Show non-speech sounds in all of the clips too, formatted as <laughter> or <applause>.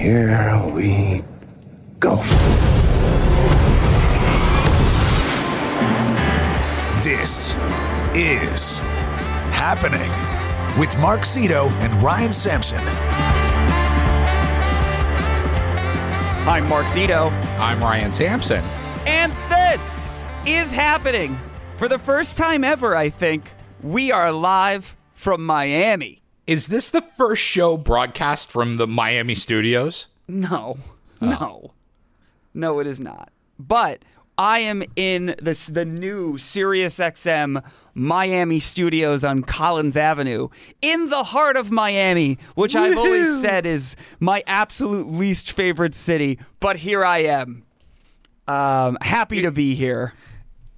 Here we go. This is happening with Mark Zito and Ryan Sampson. I'm Mark Zito, I'm Ryan Sampson. and this is happening. For the first time ever, I think, we are live from Miami. Is this the first show broadcast from the Miami studios? No, no, no, it is not. But I am in this the new Sirius XM Miami studios on Collins Avenue in the heart of Miami, which I've always said is my absolute least favorite city. But here I am, um, happy to be here.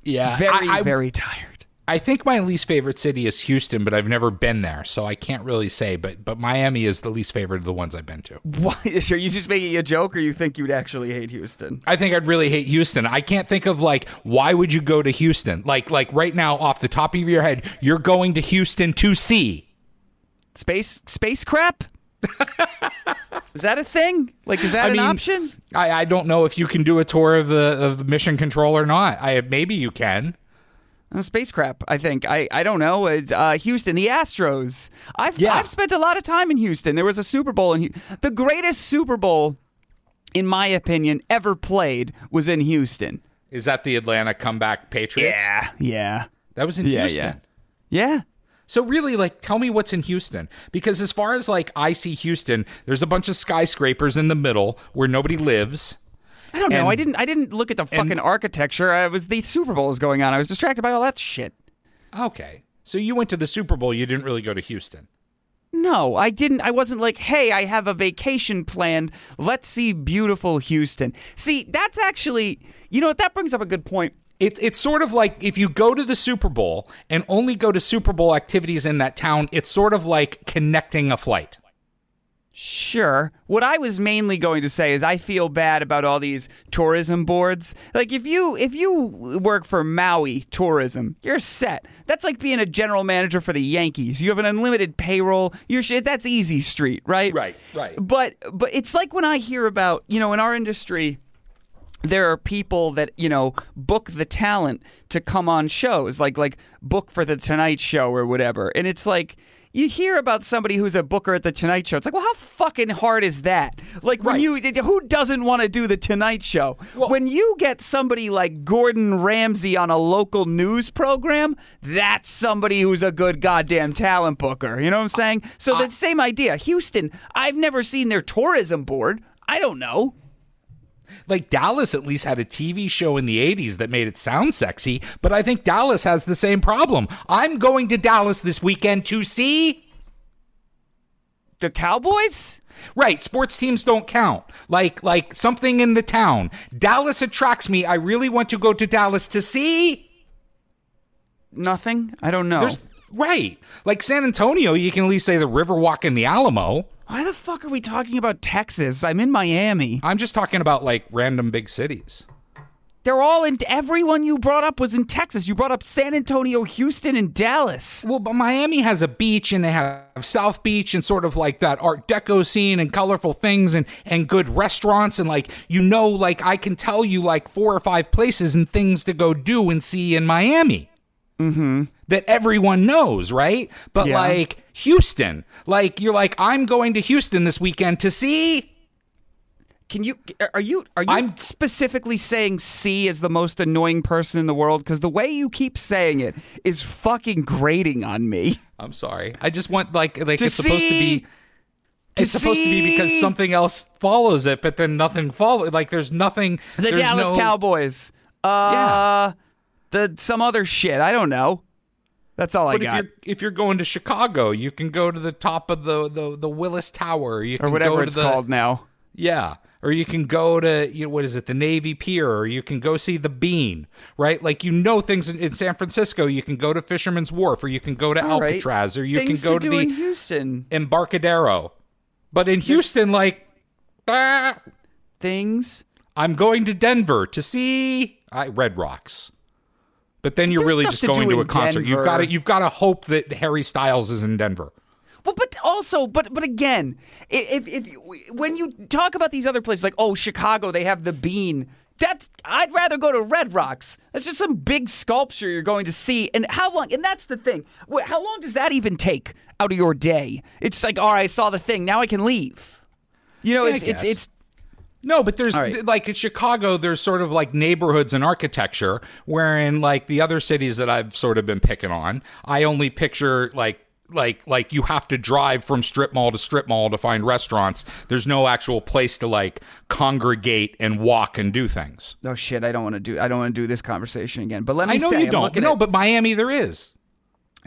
Yeah. Very, I, I, very tired. I think my least favorite city is Houston, but I've never been there, so I can't really say. But but Miami is the least favorite of the ones I've been to. Why <laughs> are you just making a joke, or you think you'd actually hate Houston? I think I'd really hate Houston. I can't think of like why would you go to Houston? Like like right now off the top of your head, you're going to Houston to see. Space space crap? <laughs> is that a thing? Like, is that I an mean, option? I, I don't know if you can do a tour of the of the mission control or not. I maybe you can. Space crap. I think. I, I don't know. It's, uh, Houston, the Astros. I've Yeah. I've spent a lot of time in Houston. There was a Super Bowl in Hu- the greatest Super Bowl, in my opinion, ever played was in Houston. Is that the Atlanta comeback Patriots? Yeah, yeah, That was in Yeah, Houston. yeah. yeah. So really, like, tell me what's in Houston. Because as far as like I see Houston, there's a bunch of skyscrapers in the middle where nobody lives. I don't know. And- I didn't. I didn't look at the fucking architecture. I was the Super Bowl was going on. I was distracted by all that shit. Okay. So you went to the Super Bowl, you didn't really go to Houston. No, I didn't. I wasn't like, hey, I have a vacation planned. Let's see beautiful Houston. See, that's actually, you know what? That brings up a good point. It, it's sort of like if you go to the Super Bowl and only go to Super Bowl activities in that town, it's sort of like connecting a flight. Sure. What I was mainly going to say is I feel bad about all these tourism boards. Like if you if you work for Maui Tourism, you're set. That's like being a general manager for the Yankees. You have an unlimited payroll. You're shit. That's easy street, right? Right, right. But but it's like when I hear about, you know, in our industry there are people that you know book the talent to come on shows like like book for the tonight show or whatever and it's like you hear about somebody who's a booker at the Tonight Show. It's like, well, how fucking hard is that? Like, when Right. you, who doesn't want to do the Tonight Show? when you get somebody like Gordon Ramsay on a local news program, that's somebody who's a good goddamn talent booker. You know what I'm saying? So the same idea. Houston, I've never seen their tourism board. I don't know. Like Dallas at least had a TV show in the 80s that made it sound sexy, but I think Dallas has the same problem. I'm going to Dallas this weekend to see The Cowboys? Right, sports teams don't count. Like like something in the town. Dallas attracts me. I really want to go to Dallas to see. Nothing? I don't know. There's right. Like San Antonio, you can at least say the Riverwalk and the Alamo. Why the fuck are we talking about Texas? I'm in Miami. I'm just talking about like random big cities. They're all in. Everyone you brought up was in Texas. You brought up San Antonio, Houston, and Dallas. Well, but Miami has a beach and they have South Beach and sort of like that Art Deco scene and colorful things and and good restaurants and like you know like I can tell you like four or five places and things to go do and see in Miami. Mm-hmm. That everyone knows, right? But Yeah. like Houston, like you're like I'm going to Houston this weekend to see. Can you? Are you? Are you I'm- specifically saying C is the most annoying person in the world? Because the way you keep saying it is fucking grating on me. I'm sorry. I just want like like To it's supposed to see- be. It's supposed to be because something else follows it, but then nothing follows. Like there's nothing. The there's Dallas no, Cowboys. Uh, yeah. the some other shit. I don't know. That's all I if got. you're if you're going to Chicago, you can go to the top of the the, the Willis Tower. You can Or whatever it's the, called now. Yeah. Or you can go to you know, what is it, the Navy Pier, or you can go see the Bean, right? Like you know things in, in San Francisco. You can go to Fisherman's Wharf, or you can go to All right. Alcatraz, or you Things can go to to, the Houston. Embarcadero. But in Houston, like, ah, Things. I'm going to Denver to see I, Red Rocks. But then you're really just going to a concert. You've got to you've got to hope that Harry Styles is in Denver. Well, but also, but but again, if if when you talk about these other places like oh Chicago, they have the Bean. That I'd rather go to Red Rocks. That's just some big sculpture you're going to see. And how long? And that's the thing. How long does that even take out of your day? It's like, all right, I saw the thing. Now I can leave. You know, Yeah, it's, it's it's No, but there's right. like in Chicago, there's sort of like neighborhoods and architecture, wherein like the other cities that I've sort of been picking on, I only picture like like like you have to drive from strip mall to strip mall to find restaurants. There's no actual place to like congregate and walk and do things. oh shit. I don't want to do. I don't want to do this conversation again. But let me I know say, you I'm don't. No, at- but Miami there is.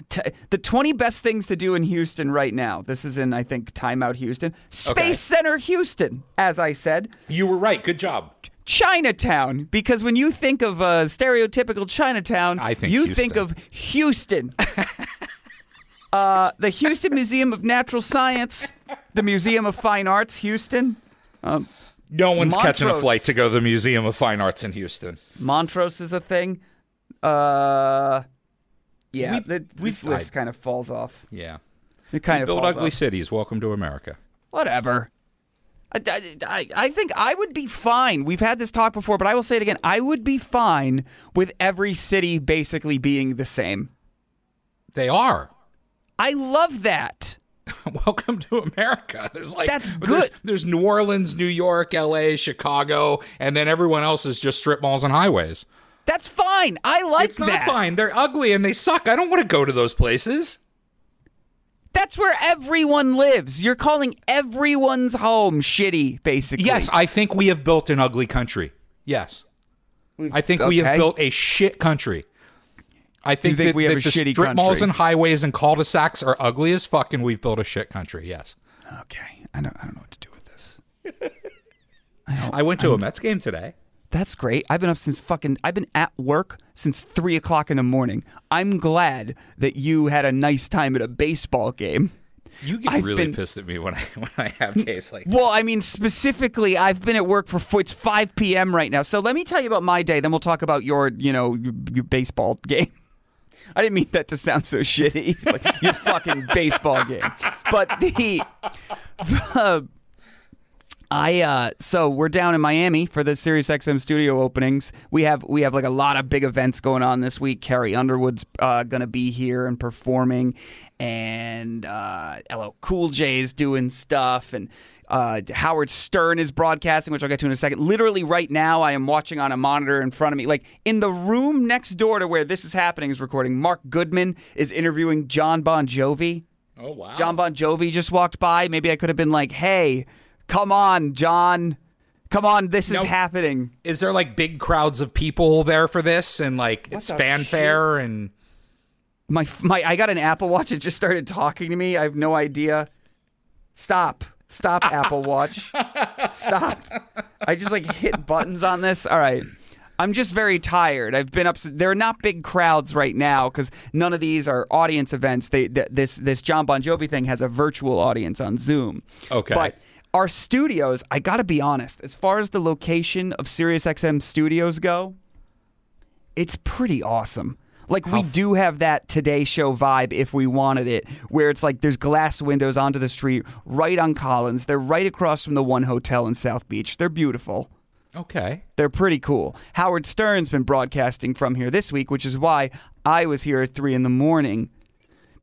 T- the 20 best things to do in Houston right now. This is in, I think, Timeout Houston. Space Okay. Center Houston, as I said. You were right. Good job. Chinatown, because when you think of uh, stereotypical Chinatown, I think you Houston. think of Houston. <laughs> uh, the Houston Museum of Natural Science, the Museum of Fine Arts, Houston. No one's catching a flight to go to the Museum of Fine Arts in Houston. Montrose is a thing. Uh, yeah, We- the, we- this list I- kind of falls off. Yeah. It kind of Build ugly off. cities. Welcome to America. whatever. I, I, I think I would be fine. We've had this talk before, but I will say it again. I would be fine with every city basically being the same. They are. I love that. <laughs> Welcome to America. There's like That's there's- good. There's, New Orleans, New York, L.A., Chicago, and then everyone else is just strip malls and highways. That's fine. I like It's not fine. They're ugly and they suck. I don't want to go to those places. That's where everyone lives. You're calling everyone's home shitty, basically. Yes, I think we have built an ugly country. Yes, I think we have built a shit country. I think, think that, we have that a the shitty strip malls country? and highways and cul-de-sacs are ugly as fuck, and we've built a shit country. Yes, Okay. I don't. I don't know what to do with this. <laughs> I went to a Mets game today. That's great. I've been up since fucking. I've been at work since three o'clock in the morning. I'm glad that you had a nice time at a baseball game. You get I've really been- pissed at me when I <laughs> when I have days like Well, I mean, specifically, I've been at work for it's 5 p.m. right now. So let me tell you about my day. Then we'll talk about your, you know, your, your baseball <laughs> game. I didn't mean that to sound so shitty, <laughs> like your fucking baseball game. But the, the I uh so we're down in Miami for the Sirius XM studio openings. We have we have like a lot of big events going on this week. Carrie Underwood's uh, gonna be here and performing, and uh, LL Cool J is doing stuff, and uh, Howard Stern is broadcasting, which I'll get to in a second. Literally right now, I am watching on a monitor in front of me, like in the room next door to where this is happening is recording. Mark Goodman is interviewing Jon Bon Jovi. oh wow Jon Bon Jovi just walked by. Maybe I could have been like, "Hey, come on, Jon, come on, this is happening." is there like big crowds of people there for this and like it's the fanfare and My my, I got an Apple Watch. It just started talking to me. I have no idea. Stop, stop, <laughs> Apple Watch, stop. I just like hit buttons on this. All right. I'm just very tired. I've been up. There are not big crowds right now because none of these are audience events. They th- this this Jon Bon Jovi thing has a virtual audience on Zoom. Okay. but our studios, I got to be honest, as far as the location of SiriusXM studios go, it's pretty awesome. Like we do have that Today Show vibe if we wanted it, where it's like there's glass windows onto the street right on Collins. They're right across from the one hotel in South Beach. They're beautiful. okay They're pretty cool. Howard Stern's been broadcasting from here this week, which is why I was here at three in the morning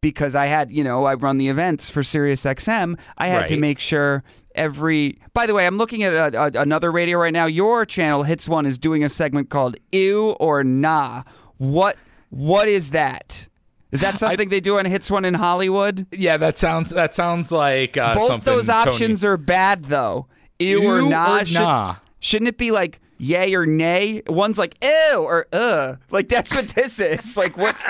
because I had, you know, I run the events for Sirius XM. I had to make sure every. By the way, I'm looking at a, a, another radio right now. Your channel, Hits One, is doing a segment called "Ew or Nah." What What is that? Is that something they do on Hits One in Hollywood? yeah that sounds that sounds like uh, Both something those Tony- options are bad, though. Ew, or nah. or Should- nah. Shouldn't it be like yay or nay? One's like ew or uh. Like that's what this is. Like what? <laughs>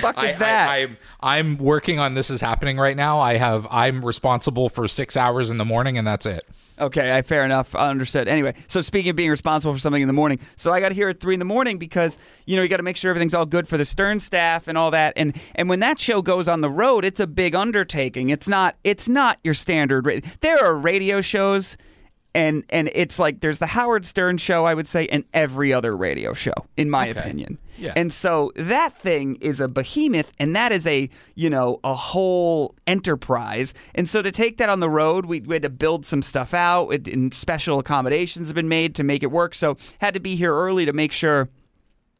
fuck is I, that? I, I'm I'm working on this is happening right now. I have I'm responsible for six hours in the morning, and that's it. Okay, I, fair enough. I understood. Anyway, so speaking of being responsible for something in the morning, so I got here at three in the morning because you know you got to make sure everything's all good for the Stern staff and all that. And and when that show goes on the road, it's a big undertaking. It's not it's not your standard. ra- There are radio shows and and it's like there's the Howard Stern show, I would say, and every other radio show, in my Okay. opinion. Yeah. And so that thing is a behemoth, and that is a you know a whole enterprise. And so to take that on the road, we, we had to build some stuff out, it, and special accommodations have been made to make it work. So had to be here early to make sure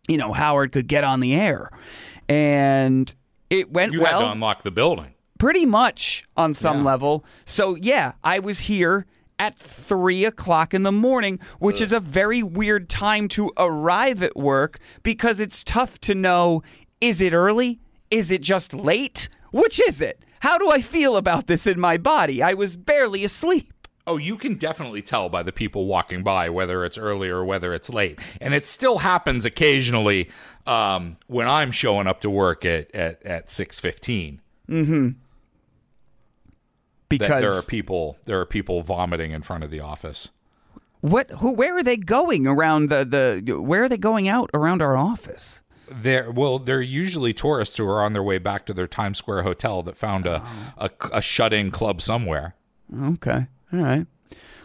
you know Howard could get on the air, and it went You well had to unlock the building. pretty much on some Yeah. level. So yeah, I was here at three o'clock in the morning, which is a very weird time to arrive at work because it's tough to know is it early? Is it just late? Which is it? How do I feel about this in my body? I was barely asleep. Oh, you can definitely tell by the people walking by whether it's early or whether it's late. And it still happens occasionally um, when I'm showing up to work at, at, at 6.15 that Because there are people there are people vomiting in front of the office. what who where are they going around the, the where are they going out around our office? They're, well, they're usually tourists who are on their way back to their Times Square hotel that found a, a, a shut-in club somewhere. Okay. All right.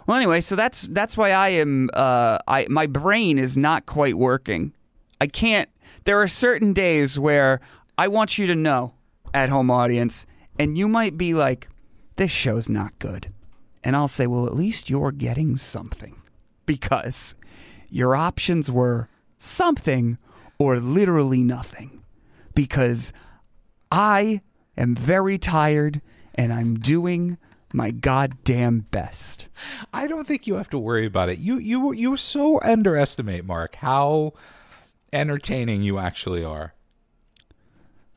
Well, anyway, so that's that's why I am. Uh, I my brain is not quite working. I can't. There are certain days where I want you to know, at home audience, and you might be like, "This show's not good," and I'll say, "Well, at least you're getting something," because your options were something or literally nothing. Because I am very tired and I'm doing my goddamn best. I don't think you have to worry about it. You you you so underestimate Mark how entertaining you actually are.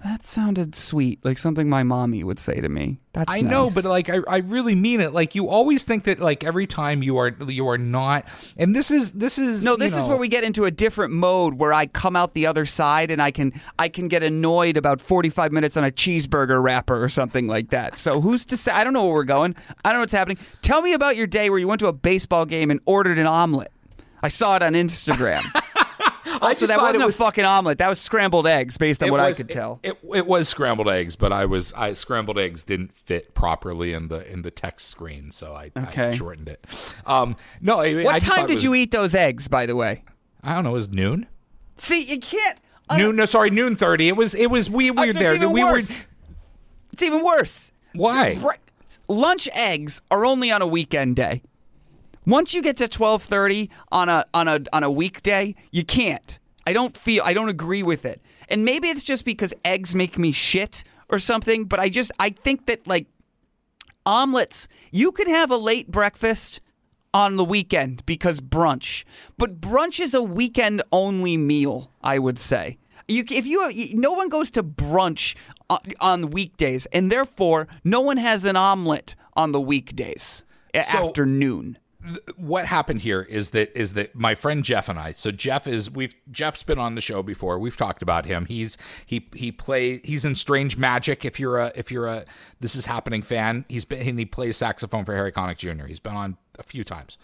That sounded sweet, like something my mommy would say to me. That's I know, but like I, I really mean it. Like you always think that like every time you are you are not and this is this is No, you this is where we get into a different mode where I come out the other side and I can I can get annoyed about 45 minutes on a cheeseburger wrapper or something like that. So who's to say I don't know where we're going. I don't know what's happening. Tell me about your day where you went to a baseball game and ordered an omelet. I saw it on Instagram. <laughs> I so that wasn't it was a fucking omelet. That was scrambled eggs based on It what I was- could tell. It, it, it was scrambled eggs, but I was I scrambled eggs didn't fit properly in the in the text screen, so I, I shortened it. Um, no, I, what I time did was- you eat those eggs, by the way? I don't know, it was noon. See, you can't. I Noon no sorry, noon thirty. It was it was we Oh, were there. We worse. It's even worse. why? Lunch eggs are only on a weekend day. Once you get to twelve thirty on a on a on a weekday, you can't. I don't feel. I don't agree with it. And maybe it's just because eggs make me shit or something. But I just I think that like omelets, you can have a late breakfast on the weekend because brunch. But brunch is a weekend only meal, I would say. You, if you, no one goes to brunch on, on weekdays, and therefore no one has an omelet on the weekdays So- afternoon. What happened here is that is that my friend Jeff and I. So Jeff is we've Jeff's been on the show before. We've talked about him. He's he he play he's in Strange Magic. If you're a if you're a this is happening fan, he's been and he plays saxophone for Harry Connick Jr. He's been on a few times.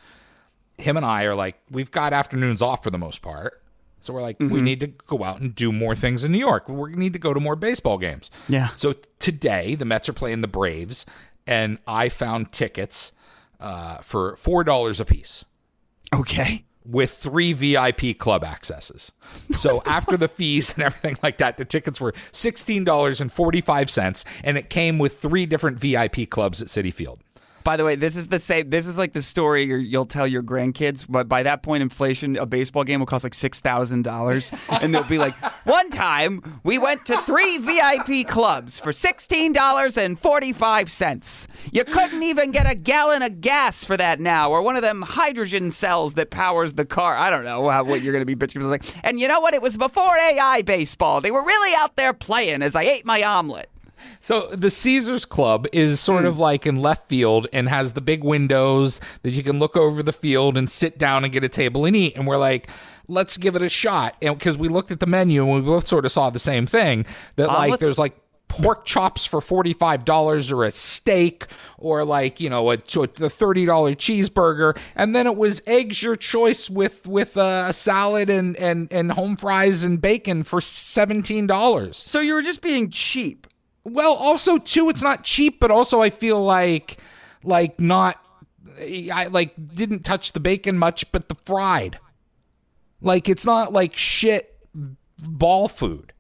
Him and I are like we've got afternoons off for the most part. So we're like, we mm-hmm. need to go out and do more things in New York. We need to go to more baseball games. Yeah. So today, the Mets are playing the Braves, and I found tickets uh, for four dollars a piece Okay. with three VIP club accesses. So <laughs> after the fees and everything like that, the tickets were sixteen dollars and forty five cents, and it came with three different VIP clubs at Citi Field. By the way, this is the same. This is like the story you're, you'll tell your grandkids. But by that point, inflation, a baseball game will cost like six thousand dollars, and they'll be like, <laughs> "One time we went to three VIP clubs for sixteen dollars and forty-five cents. You couldn't even get a gallon of gas for that now, or one of them hydrogen cells that powers the car. I don't know how, what you're going to be bitching. It's Like, and you know what? It was before AI baseball. They were really out there playing as I ate my omelet. So the Caesars Club is sort Hmm. of like in left field and has the big windows that you can look over the field and sit down and get a table and eat. And we're like, let's give it a shot. And because we looked at the menu and we both sort of saw the same thing that like Omelets? there's like pork chops for $45 or a steak or like, you know, a, a the $30 cheeseburger. And then it was eggs your choice with, with uh, a salad and, and, and home fries and bacon for $17. So you were just being cheap. Well, also too, it's not cheap, but also I feel like like not I like didn't touch the bacon much, but the fried. Like it's not like shit ball food.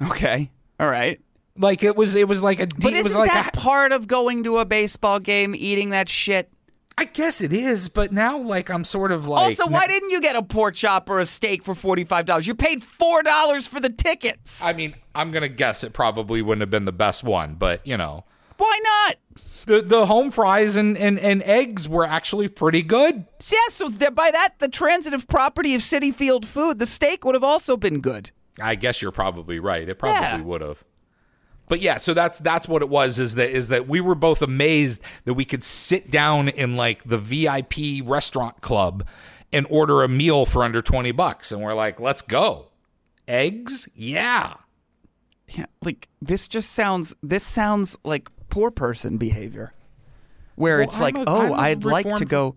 Okay. All right. Like it was, it was like a. But it was isn't like that a, part of going to a baseball game, eating that shit? I guess it is, but now like I'm sort of like. also, why didn't you get a pork chop or a steak for forty five dollars? You paid four dollars for the tickets. I mean, I'm gonna guess it probably wouldn't have been the best one, but you know, Why not? the the home fries and, and, and eggs were actually pretty good. Yeah, so there- by that, the transitive property of Citi Field food, the steak would have also been good. I guess you're probably right. It probably Yeah. would have. But yeah, so that's that's what it was. Is that is that we were both amazed that we could sit down in like the VIP restaurant club and order a meal for under twenty bucks, and we're like, let's go. Eggs, yeah. Yeah, like this just sounds. This sounds like poor person behavior, where Well, it's I'm like, a- oh, I'm a I'd like to go,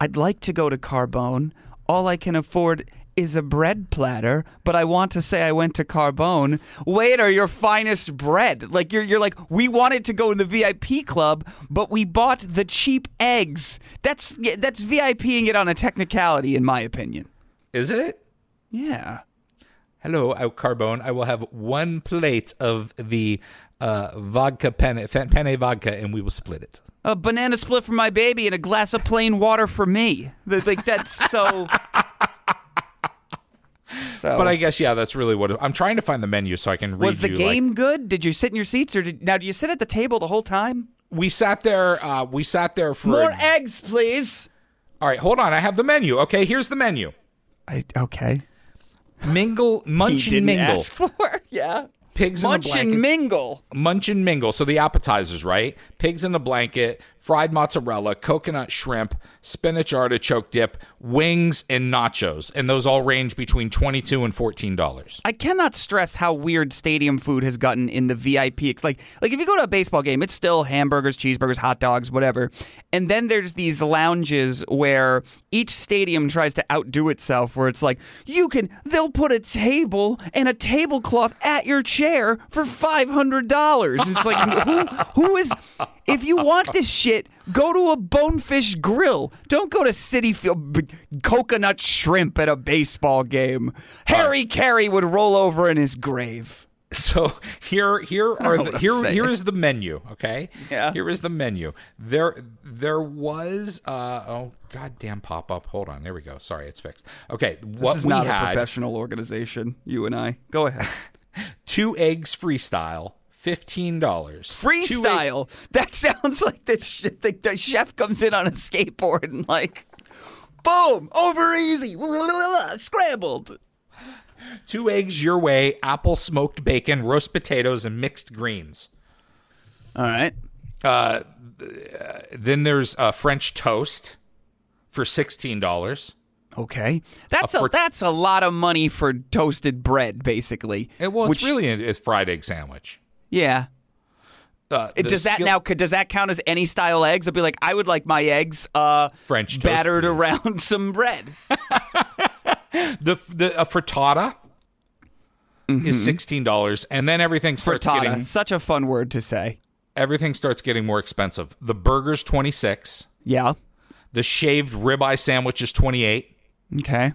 I'd like to go to Carbone. All I can afford is a bread platter, but I want to say I went to Carbone. Waiter, your finest bread. Like you're, you're like, we wanted to go in the VIP club, but we bought the cheap eggs. That's that's VIPing it on a technicality, in my opinion. Is it? Yeah. Hello, Carbone. I will have one plate of the uh, vodka penne, penne vodka, and we will split it. a banana split for my baby and a glass of plain water for me. Like that's so. <laughs> so, But I guess yeah, that's really what it, I'm trying to find the menu so I can read was the you, game like- good? Did you sit in your seats, or did now do you sit at the table the whole time? we sat there. Uh, we sat there for. More a- eggs, please. All right, hold on. I have the menu. Okay, here's the menu. I, okay. Mingle, munch and mingle. for <laughs> yeah. Pigs in a blanket. Munch blanket. and mingle. munch and mingle. So the appetizers, right? Pigs in a blanket, fried mozzarella, coconut shrimp, spinach artichoke dip, wings, and nachos. And those all range between twenty-two and fourteen dollars. I cannot stress how weird stadium food has gotten in the VIP. Like, like if you go to a baseball game, it's still hamburgers, cheeseburgers, hot dogs, whatever. And then there's these lounges where each stadium tries to outdo itself. Where it's like you can, they'll put a table and a tablecloth at your chair for five hundred dollars. It's like who, who is? If you want this shit, go to a bonefish grill. Don't go to Citi Field b- coconut shrimp at a baseball game. Harry Caray would roll over in his grave. So here, here <laughs> are the here saying. here is the menu. Okay, Yeah. Here is the menu. There there was uh oh goddamn pop up. Hold on, there we go. Sorry, it's fixed. Okay, what this is we not had a professional organization. You and I. Go ahead. <laughs> two eggs freestyle. Fifteen dollars. Freestyle. That <laughs> sounds like the, sh- the, the chef comes in on a skateboard and like, boom, over easy, <laughs> scrambled. Two eggs your way, apple smoked bacon, roast potatoes, and mixed greens. All right. Then there's uh, French toast for sixteen dollars. Okay. That's Uh, a for- that's a lot of money for toasted bread, basically. It, well, Which- it's really a, a fried egg sandwich. Yeah. Uh, does that skill- now? Does that count as any style eggs? I'll be like, I would like my eggs uh, French toast, battered please. around <laughs> some bread. <laughs> the the uh, frittata is sixteen dollars, and then everything starts Mm-hmm. Frittata, getting such a fun word to say. everything starts getting more expensive. The burger's twenty six. Yeah. The shaved ribeye sandwich is twenty eight. Okay.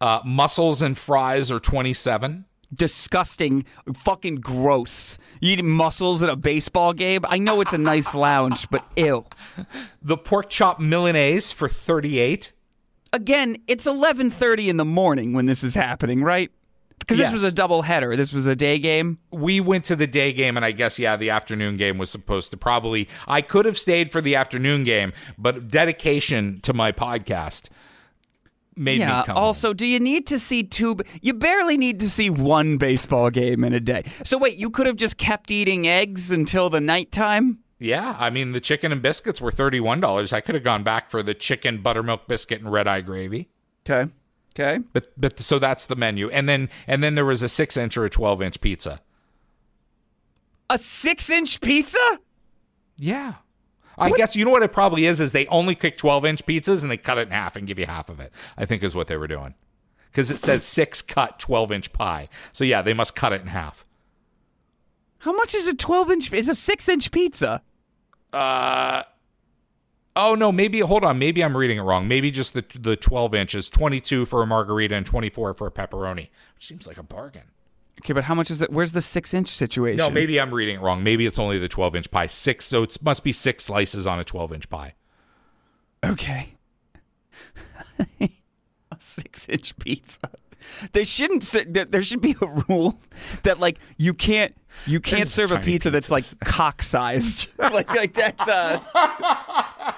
Uh, mussels and fries are twenty seven. Disgusting, fucking gross. You eating mussels at a baseball game? I know it's a nice <laughs> lounge, but ew. The pork chop milanese for thirty eight. Again, it's 11:30 in the morning when this is happening, right? Because this was a double header. This was a day game. we went to the day game and I guess yeah the afternoon game was supposed to probably I could have stayed for the afternoon game but dedication to my podcast made Yeah. me come home. Also, do you need to see two? You barely need to see one baseball game in a day. So wait, you could have just kept eating eggs until the nighttime. yeah I mean the chicken and biscuits were $31 I could have gone back for the chicken buttermilk biscuit and red eye gravy Okay. Okay. but but so that's the menu and then and then there was a 6 inch or a 12 inch pizza A six-inch pizza? yeah I guess you know what it probably is is they only cook 12 inch pizzas and they cut it in half and give you half of it I think is what they were doing because it says six cut 12 inch pie so yeah they must cut it in half How much is a 12-inch? Is a six-inch pizza? Uh. Oh no, maybe hold on. Maybe I'm reading it wrong. Maybe just the the 12 inches, 22 for a margherita and 24 for a pepperoni. Which seems like a bargain. Okay, but how much is it? Where's the six inch situation? No, maybe I'm reading it wrong. Maybe it's only the 12 inch pie. Six, so it must be six slices on a 12 inch pie. Okay. <laughs> a six inch pizza. They shouldn't. There should be a rule that like you can't you can't serve a pizza that's like cock sized. <laughs> like like that's uh. <laughs>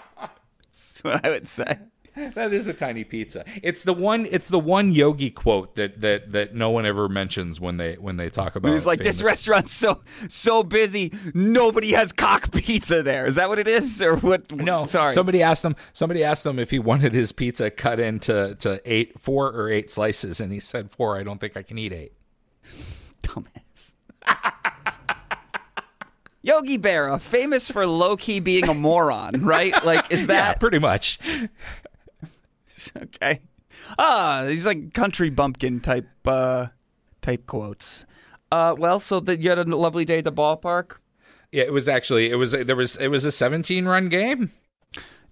That's what I would say. <laughs> That is a tiny pizza. It's the one. It's the one yogi quote that that that no one ever mentions when they when they talk about. He's like, this restaurant's so so busy, nobody has cock pizza there. Is that what it is, or what? No, sorry. Somebody asked him. Somebody asked him if he wanted his pizza cut into to eight, four or eight slices, and he said four. I don't think I can eat eight. dumbass. <laughs> Yogi Berra, famous for low key being a moron, right? Like, is <laughs> Yeah, that pretty much. <laughs> okay? Ah, he's like country bumpkin type uh, type quotes. Uh, well, so that you had a lovely day at the ballpark. Yeah, it was actually it was there was it was a 17 run game.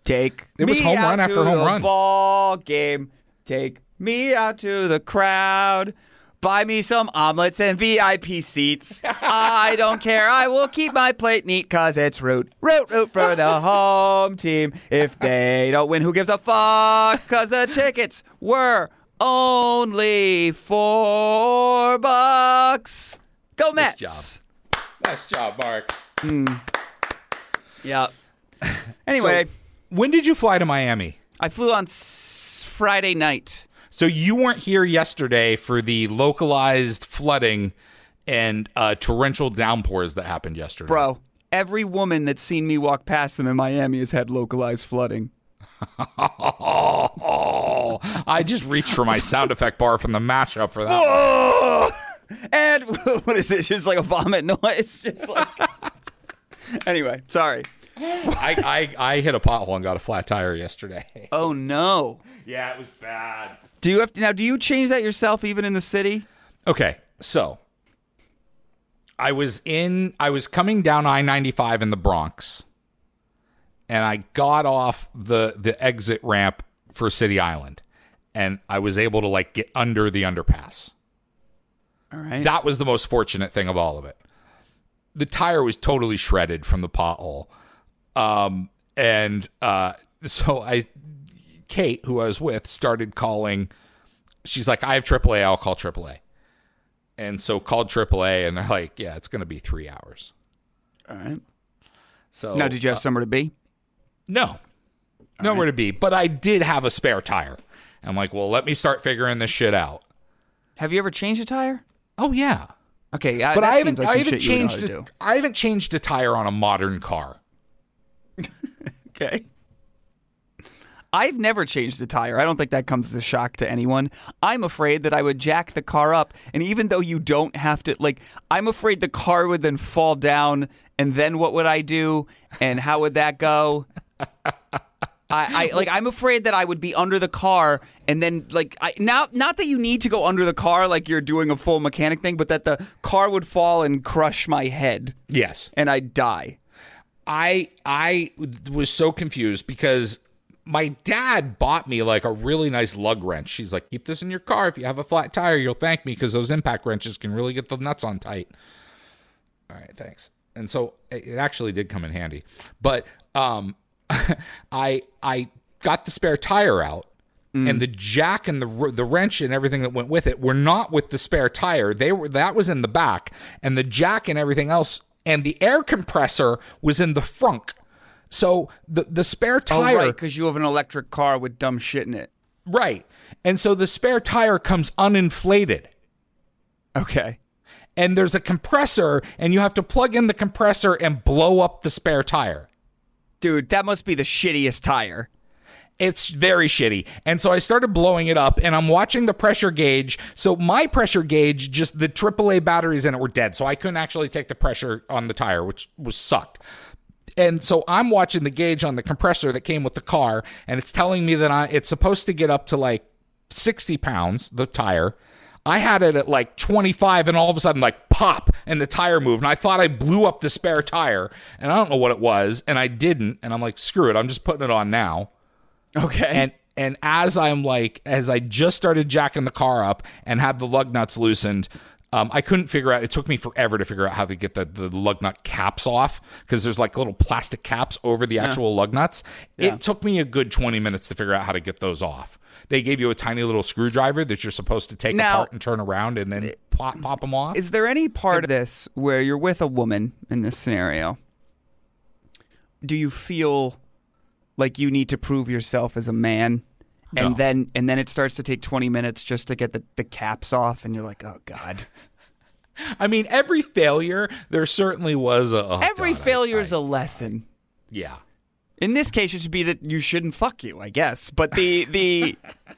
Take It was home out run after home run. Ball game. Take me out to the crowd. Buy me some omelets and VIP seats. I don't care. I will keep my plate neat cause it's root, root, root for the <laughs> home team. If they don't win, who gives a fuck? Cause the tickets were only four bucks. Go Mets. Nice job. Nice job, Mark. Hmm. Yeah. Anyway, When did you fly to Miami? I flew on s- Friday night. So you weren't here yesterday for the localized flooding and uh, torrential downpours that happened yesterday. Bro, every woman that's seen me walk past them in Miami has had localized flooding. Oh, <laughs> I just reached for my sound effect bar from the mashup for that. Oh! <laughs> And <laughs> what is it? Just like a vomit noise? Just like. anyway, sorry. I, I, I hit a pothole and got a flat tire yesterday. Oh no. Yeah, it was bad. Do you have to now? Do you change that yourself, even in the city? Okay, so I was in I was coming down I-95 in the Bronx and I got off the the exit ramp for City Island and I was able to like get under the underpass. All right. That was the most fortunate thing of all of it. The tire was totally shredded from the pothole. Um and uh so I Kate, who I was with, started calling she's like, I have AAA, I'll call AAA. And so called AAA and they're like, Yeah, it's gonna be three hours. All right. So Now, did you have uh, somewhere to be? no. Nowhere to be. But I did have a spare tire. I'm like, well, let me start figuring this shit out. Have you ever changed a tire? Oh yeah. Okay, But I haven't like I haven't shit you would know changed to a. I haven't changed a tire on a modern car. <laughs> Okay. I've never changed a tire. I don't think that comes as a shock to anyone. I'm afraid that I would jack the car up, and even though you don't have to, like, I'm afraid the car would then fall down, and then what would I do, and how would that go? I, I like I'm afraid that I would be under the car and then like I now not that you need to go under the car like you're doing a full mechanic thing, but that the car would fall and crush my head Yes. and I'd die. I I was so confused because my dad bought me like a really nice lug wrench. She's like, keep this in your car. If you have a flat tire, you'll thank me because those impact wrenches can really get the nuts on tight. All right, thanks. And so it actually did come in handy. But um, <laughs> I I got the spare tire out. And the jack and the the wrench and everything that went with it were not with the spare tire. They were that was in the back, and the jack and everything else and the air compressor was in the front. So the the spare Oh, tire right, because you have an electric car with dumb shit in it. Right. And so the spare tire comes uninflated. Okay. And there's a compressor, and you have to plug in the compressor and blow up the spare tire. Dude, that must be the shittiest tire. It's very shitty. And so I started blowing it up, and I'm watching the pressure gauge. So my pressure gauge, just the AAA batteries in it were dead. So I couldn't actually take the pressure on the tire, which was sucked. And so I'm watching the gauge on the compressor that came with the car, and it's telling me that I, it's supposed to get up to like 60 pounds, the tire. I had it at like 25 and all of a sudden like pop and the tire moved and I thought I blew up the spare tire and I don't know what it was and I didn't and I'm like screw it I'm just putting it on now Okay. and and as I'm like as I just started jacking the car up and had the lug nuts loosened um, I couldn't figure out. It took me forever to figure out how to get the, the lug nut caps off because there's like little plastic caps over the actual lug nuts. Yeah. It took me a good 20 minutes to figure out how to get those off. They gave you a tiny little screwdriver that you're supposed to take Now- apart and turn around and then pop, pop them off. Is there any part of this where you're with a woman in this scenario? Do you feel like you need to prove yourself as a man? And No. then and then it starts to take 20 minutes just to get the, the caps off and you're like, "Oh god." <laughs> I mean, every failure, there certainly was a. oh, Every God, I- failure is I- a lesson. Yeah. In this case, it should be that you shouldn't fuck you, I guess. But the the <laughs>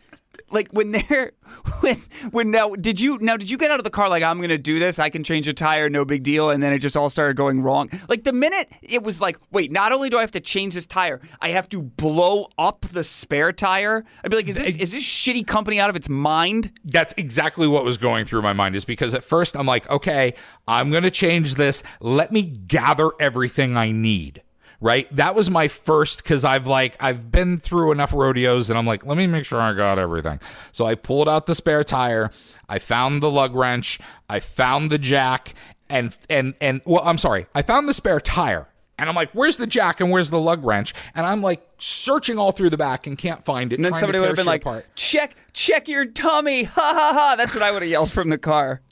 like when they're <laughs> when when now did you now did you get out of the car like I'm gonna do this? I can change a tire, no big deal, and then it just all started going wrong. Like the minute it was like, wait, not only do I have to change this tire, I have to blow up the spare tire. I'd be like, is this is this shitty company out of its mind? That's exactly what was going through my mind is because at first I'm like, okay, I'm to change this. Let me gather everything I need. Right? That was my first cuz I've like I've been through enough rodeos and I'm like, let me make sure I got everything. So I pulled out the spare tire, I found the lug wrench, I found the jack and and and well, I'm sorry. I found the spare tire. And I'm like, where's the jack and where's the lug wrench? And I'm like searching all through the back and can't find it. And then trying to somebody would have been like, apart. check check your tummy, <laughs> ha ha ha. That's what I would have yelled from the car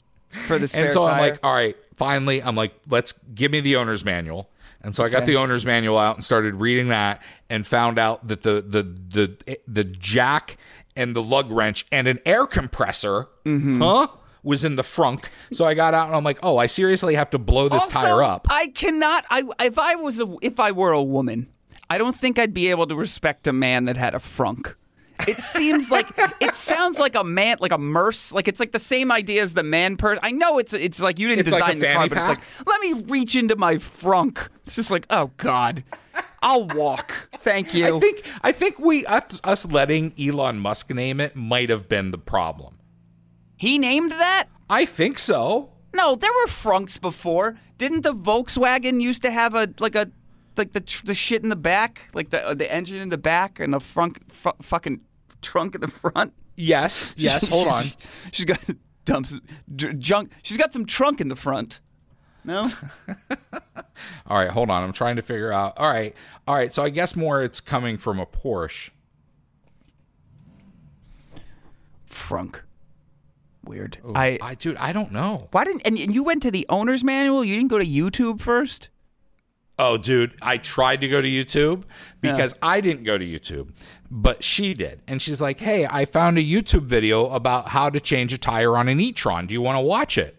for the spare And so I'm like, all right, finally, I'm like, let's give me the owner's manual. And so I got the owner's manual out and started reading that and found out that the the the the jack and the lug wrench and an air compressor, Mm-hmm. huh, was in the frunk. So I got out and I'm like, oh, I seriously have to blow this Also, tire up. I cannot. I if I was a if I were a woman, I don't think I'd be able to respect a man that had a frunk. It seems like it sounds like a man, like a merce, like it's like the same idea as the man purse. I know it's it's like you didn't It's like design the car, fanny but it's like let me reach into my frunk. It's just like oh god, I'll walk. Thank you. I think I think we us letting Elon Musk name it might have been the problem. he named that. I think so. No, there were frunks before. Didn't the Volkswagen used to have a like a like the tr- the shit in the back, like the uh, the engine in the back and the frunk fu- fucking trunk in the front? Yes. <laughs> Yes. Hold on. She's- got dumps junk. She's got some trunk in the front. No, <laughs> <laughs> All right, hold on. I'm trying to figure out. All right, all right. So I guess more it's coming from a Porsche. frunk. Weird. Oh, I I dude, I don't know. why didn't and and you went to the owner's manual? You didn't go to YouTube first? Oh, dude, I tried to go to YouTube because I didn't go to YouTube, but she did, and she's like, "Hey, I found a YouTube video about how to change a tire on an e-tron. Do you want to watch it?"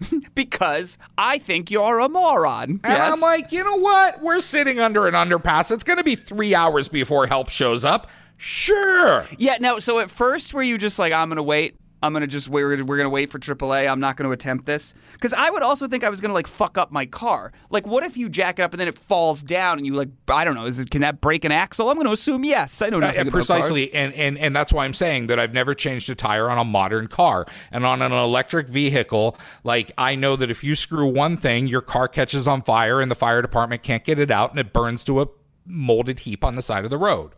<laughs> Because I think you're a moron. And yes. I'm like, you know what? We're sitting under an underpass. It's going to be three hours before help shows up. Sure. Yeah, no. So at first, were you just like, I'm gonna wait? I'm gonna just wait. We're, we're gonna wait for AAA. I'm not gonna attempt this because I would also think I was gonna like fuck up my car. Like, what if you jack it up and then it falls down and you like, I don't know, is it can that break an axle? I'm gonna assume yes. I know nothing Uh, about precisely and, and and that's why i'm saying that i've never changed a tire on a modern car and on an electric vehicle like i know that if you screw one thing your car catches on fire and the fire department can't get it out and it burns to a molded heap on the side of the road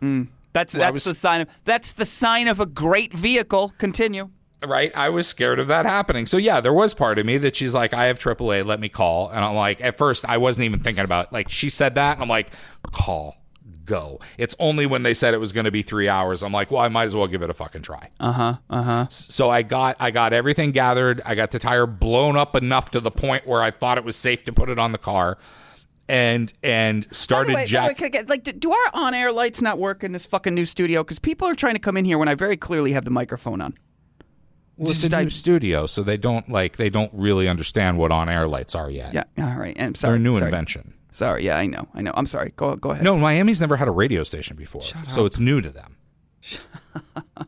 Cars. That's I that's was- the sign of that's the sign of a great vehicle. Continue. right i was scared of that happening so yeah there was part of me that she's like i have aaa let me call and i'm like at first i wasn't even thinking about like she said that and i'm like call go it's only when they said it was going to be three hours i'm like well i might as well give it a fucking try Uh huh. Uh huh. So I got I got everything gathered. I got the tire blown up enough to the point where I thought it was safe to put it on the car, and and started Wait, jack. wait, can I get, like, do- do our on-air lights not work in this fucking new studio? Because people are trying to come in here when I very clearly have the microphone on. well, it's just a I- new studio, so they don't like they don't really understand what on air lights are yet. Yeah. All right. I'm they're a new sorry. invention. Sorry. Yeah, I know. I know. I'm sorry. Go go ahead. No, Miami's never had a radio station before, so it's new to them. <laughs>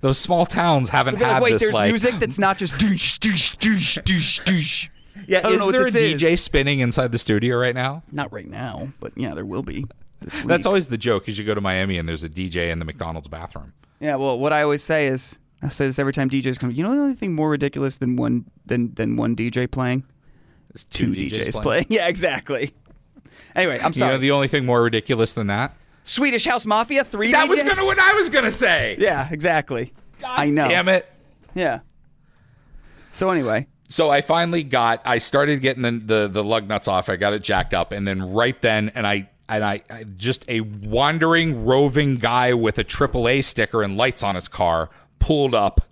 Those small towns haven't Be like, had wait, this there's like. music that's not just douche, douche, douche, douche, douche. Yeah, I don't is there a DJ is. spinning inside the studio right now? Not right now, but yeah, there will be. <laughs> That's always the joke. Is you go to Miami and there's a DJ in the McDonald's bathroom. Yeah, well, what I always say is I say this every time DJs come. You know the only thing more ridiculous than one than than one DJ playing? Two, DJs, playing. <laughs> Yeah, exactly. Anyway, I'm sorry. You know the only thing more ridiculous than that? Swedish House Mafia three. That was gonna what I was gonna say. Yeah, exactly. I know. Damn it. Yeah. So anyway, So I finally got. I started getting the, the the lug nuts off. I got it jacked up, and then right then, and I and I, I just a wandering, roving guy with a AAA sticker and lights on his car pulled up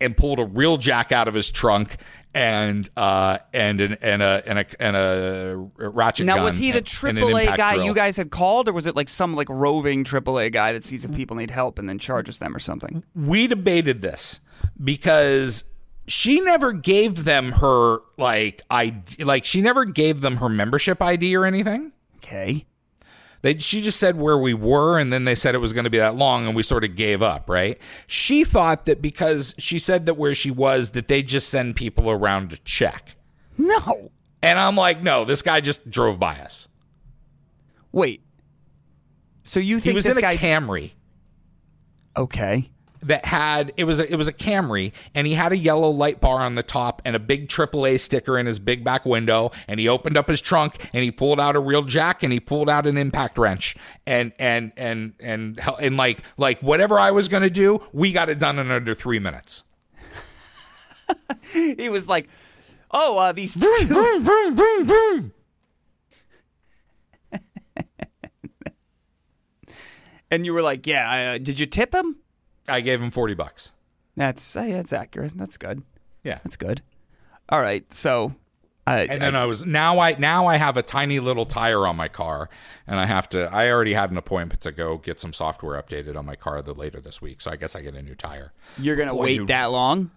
and pulled a real jack out of his trunk and uh and an and a and a and a ratchet now was he the and AAA guy drill. you guys had called, or was it like some like roving AAA guy that sees if people need help and then charges them or something? we debated this because she never gave them her like ID, like she never gave them her membership ID or anything. Okay. They, she just said where we were, and then they said it was going to be that long, and we sort of gave up, right? She thought that because she said that where she was, that they just send people around to check. No. And I'm like, no, this guy just drove by us. Wait. So you think He was this in a guy? Camry. okay. That had it was a, it was a Camry and he had a yellow light bar on the top and a big AAA sticker in his big back window and he opened up his trunk and he pulled out a real jack and he pulled out an impact wrench and and and and and, and like like whatever I was going to do we got it done in under 3 minutes. <laughs> He was like, "Oh, uh, these two." <laughs> and you were like, "Yeah, uh, did you tip him?" I gave him 40 bucks. That's uh, yeah, that's accurate. That's good. Yeah. That's good. All right, so. Uh, And then I was now I now I have a tiny little tire on my car and I have to I already had an appointment to go get some software updated on my car the later this week so I guess I get a new tire. you're gonna Boy, wait you- that long?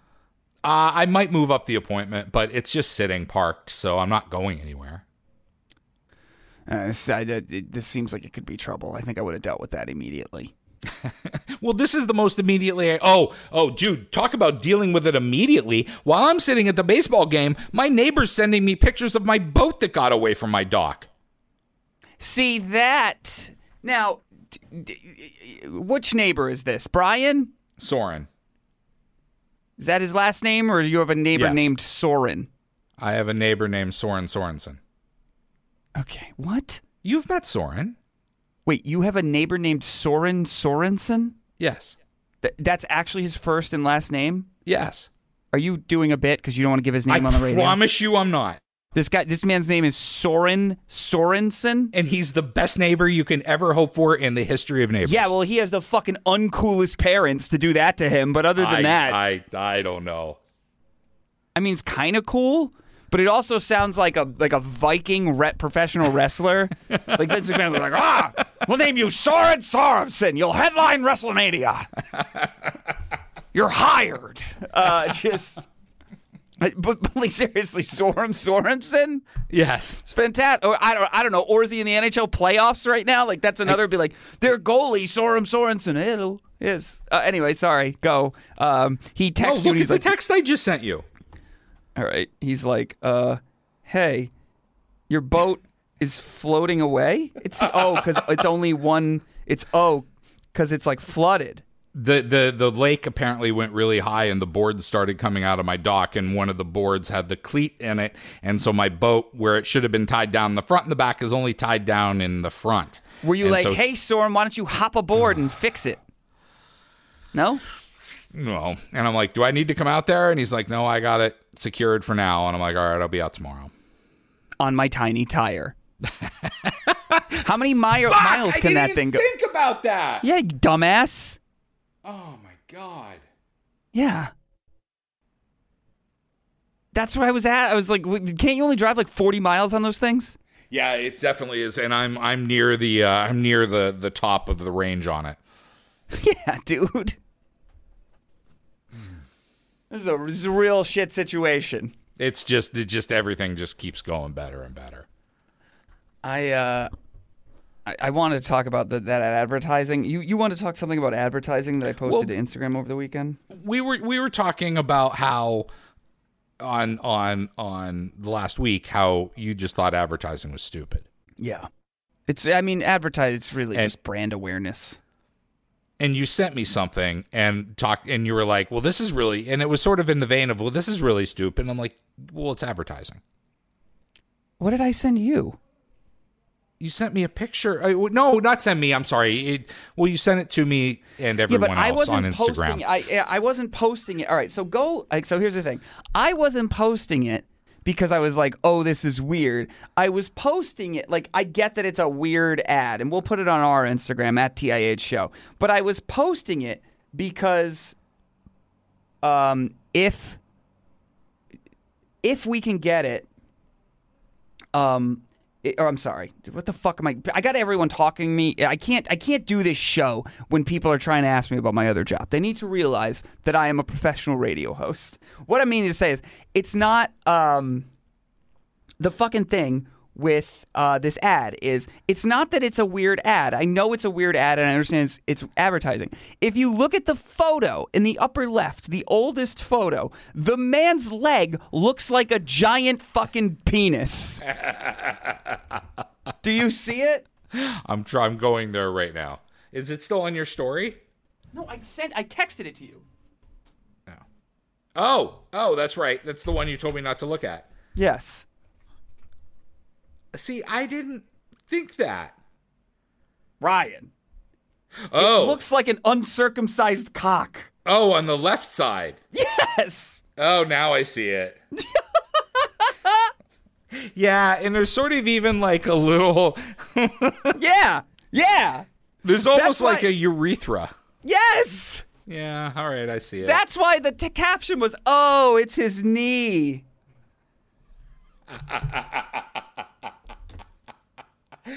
Uh, I might move up the appointment, but it's just sitting parked, so I'm not going anywhere. Uh, this, I, this seems like it could be trouble. I think I would have dealt with that immediately. <laughs> Well, this is the most immediately. oh, oh, dude, talk about dealing with it immediately. While I'm sitting at the baseball game, my neighbor's sending me pictures of my boat that got away from my dock. See that now? d- d- Which neighbor is this? Brian? Soren, Is that his last name, or do you have a neighbor Yes. named Soren? I have a neighbor named Soren Sorensen. Okay, what? You've met Soren? Wait, you have a neighbor named Soren Sorensen? Yes. Th- that's actually his first and last name? Yes. Are you doing a bit because you don't want to give his name I on the radio? I promise you I'm not. This guy, this man's name is Soren Sorensen. And he's the best neighbor you can ever hope for in the history of neighbors. Yeah, well, he has the fucking uncoolest parents to do that to him. But other than I, that, I, I don't know. I mean, it's kind of cool, but it also sounds like a like a Viking re- professional wrestler. <laughs> like Vince McMahon was like, ah, we'll name you Soren Sorensen. You'll headline WrestleMania. <laughs> You're hired. Uh, just, but, but like seriously, Soren Sorensen. Yes. It's fantastic. Or I don't, I don't know. Or is he in the NHL playoffs right now? Like that's another. be like their goalie Soren Sorensen. Hello. Yes. Uh, anyway, sorry. Go. Um, he Oh, texted you. look at He's the like, text I just sent you. All right. He's like, uh, hey, your boat is floating away. It's oh, because it's only one. It's oh, because it's like flooded. the the the lake apparently went really high and the boards started coming out of my dock and one of the boards had the cleat in it and so my boat where it should have been tied down in the front and the back is only tied down in the front Were you And like, so- hey, Soren, why don't you hop aboard and fix it? No. No and i'm like do i need to come out there and he's like no i got it secured for now and i'm like all right i'll be out tomorrow On my tiny tire. <laughs> How many mi- miles can that thing go? think about that Yeah, you dumbass. oh my god Yeah. That's where I was at. I was like, can't you only drive like 40 miles on those things? yeah it definitely is and i'm i'm near the uh, i'm near the the top of the range on it <laughs> Yeah, dude. This is a, this is a real shit situation. it's just it just everything just keeps going better and better I uh I, I wanted to talk about the, that advertising. You you want to talk something about advertising that I posted to Instagram over the weekend? we were we were talking about how on on on the last week how you just thought advertising was stupid. Yeah. It's I mean advertise it's really And- just brand awareness. And you sent me something and talk and you were like, "Well, this is really," and it was sort of in the vein of, "Well, this is really stupid." And I'm like, "Well, it's advertising." What did I send you? You sent me a picture. Uh, no, not send me. I'm sorry. It, well, you sent it to me and everyone yeah, but I else wasn't on Instagram. posting. I I wasn't posting it. All right, so go. Like, so here's the thing. I wasn't posting it because I was like, oh, this is weird. I was posting it like I get that it's a weird ad, and we'll put it on our Instagram at TIH Show. But I was posting it because, um, if if we can get it, um, it- or I'm sorry, what the fuck am I? I got everyone talking me. I can't. I can't do this show when people are trying to ask me about my other job. They need to realize that I am a professional radio host. What I mean to say is, it's not um, the fucking thing with uh, this ad is it's not that it's a weird ad. I know it's a weird ad and I understand it's, it's advertising. If you look at the photo in the upper left, the oldest photo, the man's leg looks like a giant fucking penis. <laughs> Do you see it? I'm try- I'm going there right now. Is it still on your story? No, I sent I texted it to you. Oh, oh, that's right. That's the one you told me not to look at. Yes. See, I didn't think that. Ryan. Oh, It looks like an uncircumcised cock. oh, on the left side. Yes. Oh, now I see it. <laughs> yeah, and there's sort of even like a little. <laughs> Yeah. Yeah. There's almost like a urethra. Yes. Yeah, all right, I see it. That's why the t- caption was, "Oh, it's his knee." <laughs>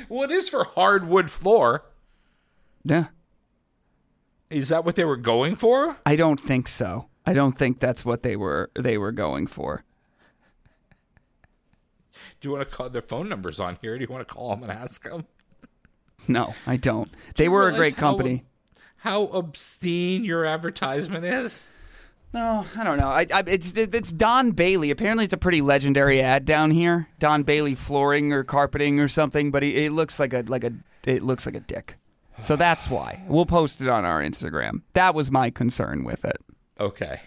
well, it is for hardwood floor. Yeah. Is that what they were going for? I don't think so. I don't think that's what they were they were going for. Do you want to call their phone numbers on here? Do you want to call them and ask them? No, I don't. They were a great how- company. How obscene your advertisement is? No, I don't know. I, I, it's it's Don Bailey. Apparently, it's a pretty legendary ad down here. Don Bailey flooring or carpeting or something. But he, it looks like a like a it looks like a dick. So that's why we'll post it on our Instagram. That was my concern with it. Okay.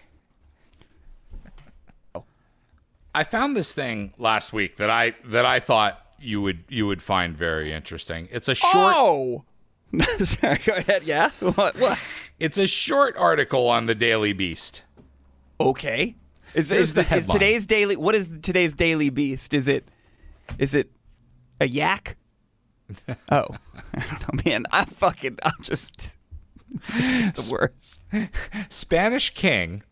I found this thing last week that I that I thought you would you would find very interesting. It's a short Oh, <laughs> sorry. Go ahead. Yeah. What? What? it's a short article on the Daily Beast. Okay. Is, is, the the, is today's daily? What is today's daily beast? Is it? Is it a yak? <laughs> oh, <laughs> I don't know, man. I'm fucking. I'm just <laughs> the worst. Spanish king